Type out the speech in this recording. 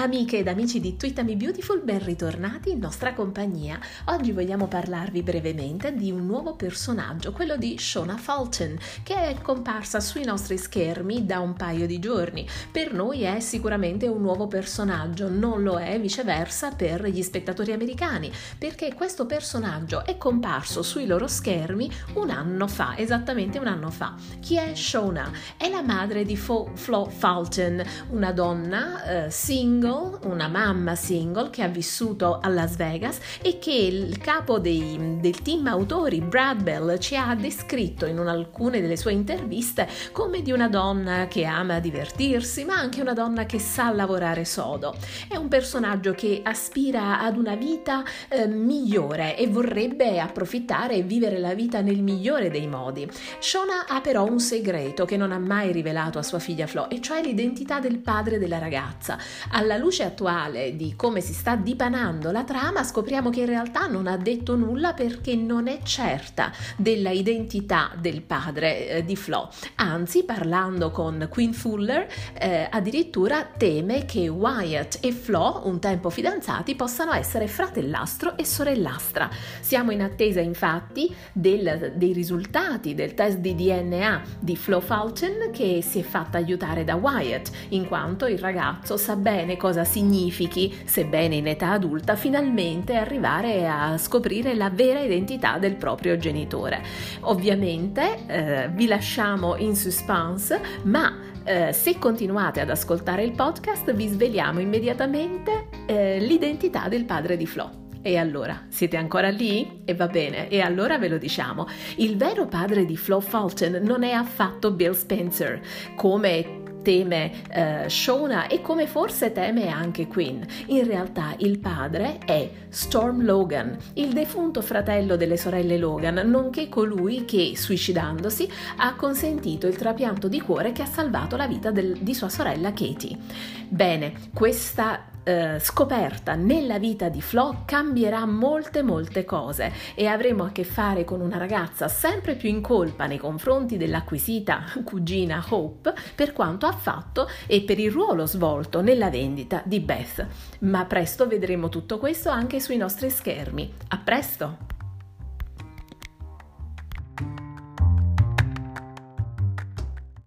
Amiche ed amici di Twittami Beautiful, ben ritornati in nostra compagnia. Oggi vogliamo parlarvi brevemente di un nuovo personaggio, quello di Shona Fulton, che è comparsa sui nostri schermi da un paio di giorni. Per noi è sicuramente un nuovo personaggio, non lo è viceversa per gli spettatori americani, perché questo personaggio è comparso sui loro schermi un anno fa, esattamente un anno fa. Chi è Shona? È la madre di Flo Fulton, una donna eh, single single, una mamma single che ha vissuto a Las Vegas e che il capo dei, del team autori, Brad Bell, ci ha descritto in un, alcune delle sue interviste come di una donna che ama divertirsi, ma anche una donna che sa lavorare sodo. È un personaggio che aspira ad una vita eh, migliore e vorrebbe approfittare e vivere la vita nel migliore dei modi. Shona ha però un segreto che non ha mai rivelato a sua figlia Flo, e cioè l'identità del padre della ragazza. Alla luce attuale di come si sta dipanando la trama, scopriamo che in realtà non ha detto nulla perché non è certa della identità del padre eh, di Flo. Anzi, parlando con Queen Fuller, eh, addirittura teme che Wyatt e Flo, un tempo fidanzati, possano essere fratellastro e sorellastra. Siamo in attesa infatti del, dei risultati del test di DNA di Flo Fulton che si è fatta aiutare da Wyatt, in quanto il ragazzo sa bene cosa cosa significhi, sebbene in età adulta, finalmente arrivare a scoprire la vera identità del proprio genitore. Ovviamente eh, vi lasciamo in suspense, ma eh, se continuate ad ascoltare il podcast vi sveliamo immediatamente eh, l'identità del padre di Flo. E allora, siete ancora lì? E va bene, e allora ve lo diciamo. Il vero padre di Flo Fulton non è affatto Bill Spencer, come teme eh, Shona e come forse teme anche Quinn. In realtà il padre è Storm Logan, il defunto fratello delle sorelle Logan, nonché colui che, suicidandosi, ha consentito il trapianto di cuore che ha salvato la vita del, di sua sorella Katie. Bene, questa eh, scoperta nella vita di Flo cambierà molte molte cose e avremo a che fare con una ragazza sempre più in colpa nei confronti dell'acquisita cugina Hope per quanto ha fatto e per il ruolo svolto nella vendita di Beth. Ma presto vedremo tutto questo anche sui nostri schermi. A presto!